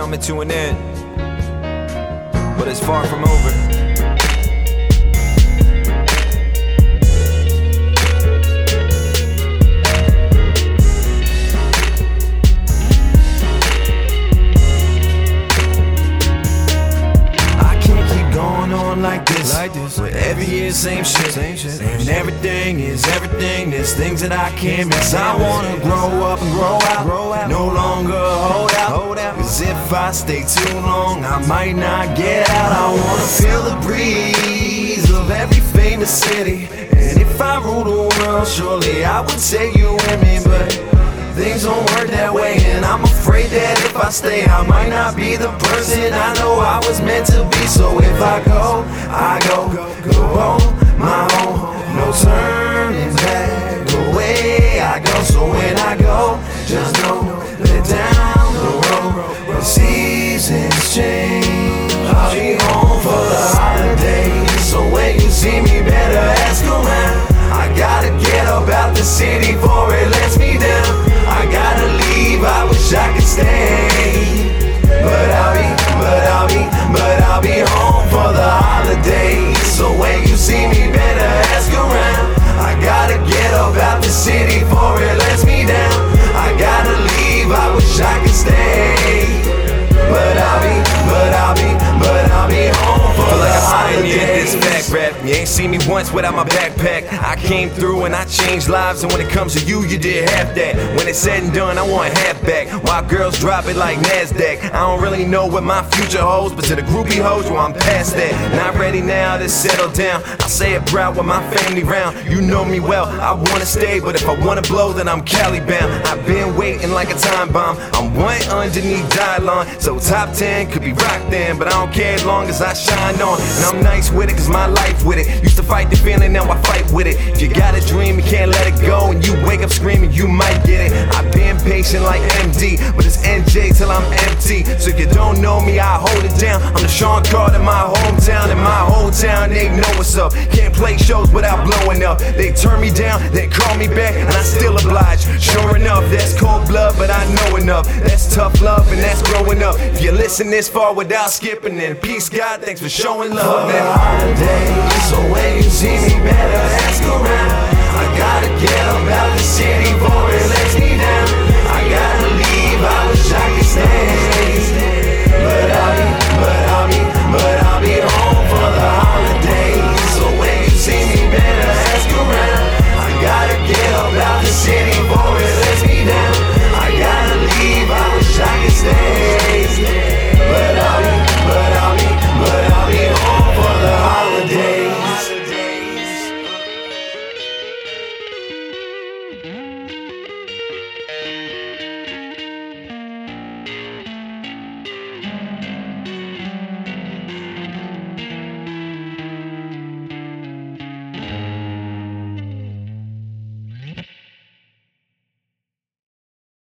coming to an end, but it's far from over. This. Like this. But every year, same shit. Same shit. And everything is everything. There's things that I can't miss. I wanna grow up and grow out. Grow out. No longer hold out. hold out. Cause if I stay too long, I might not get out. I wanna feel the breeze of every famous city. And if I rule the world, surely I would take you with me. But Things don't work that way, and I'm afraid that if I stay, I might not be the person I know I was meant to be. So if I go, I go, go home, my home, no turning back. The way I go, so when I go, just know that down the road, the seasons change. I'll be home for the holidays, so when you see me, better ask around. I gotta get up out the city for seen me once without my backpack. I came through and I changed lives, and when it comes to you, you did half that. When it's said and done, I want half back. While girls drop it like Nasdaq, I don't really know what my future holds, but to the groupie hoes, well I'm past that. Not ready now to settle down. I say it proud with my family round. You know me well, I wanna stay, but if I wanna blow, then I'm Cali bound. I've been waiting like a time bomb. I'm one underneath Dylon, so top 10 could be rocked then, but I don't care as long as I shine on. And I'm nice with it, cause my life with it. Used to fight the feeling, now I fight with it. If you got a dream, you can't let it go, and you wake up screaming, you might get it. I've been patient like MD, but it's NJ till I'm empty. So if you don't know me, I hold it down. I'm the Shawn Carter in my hometown, and my whole town, they know what's up. Can't play shows without blowing up. They turn me down, they call me back, and I still oblige. Sure enough, that's cold blood, but I know enough. That's tough love, and that's growing up. If you listen this far without skipping, then peace, God, thanks for showing love. So when you see me,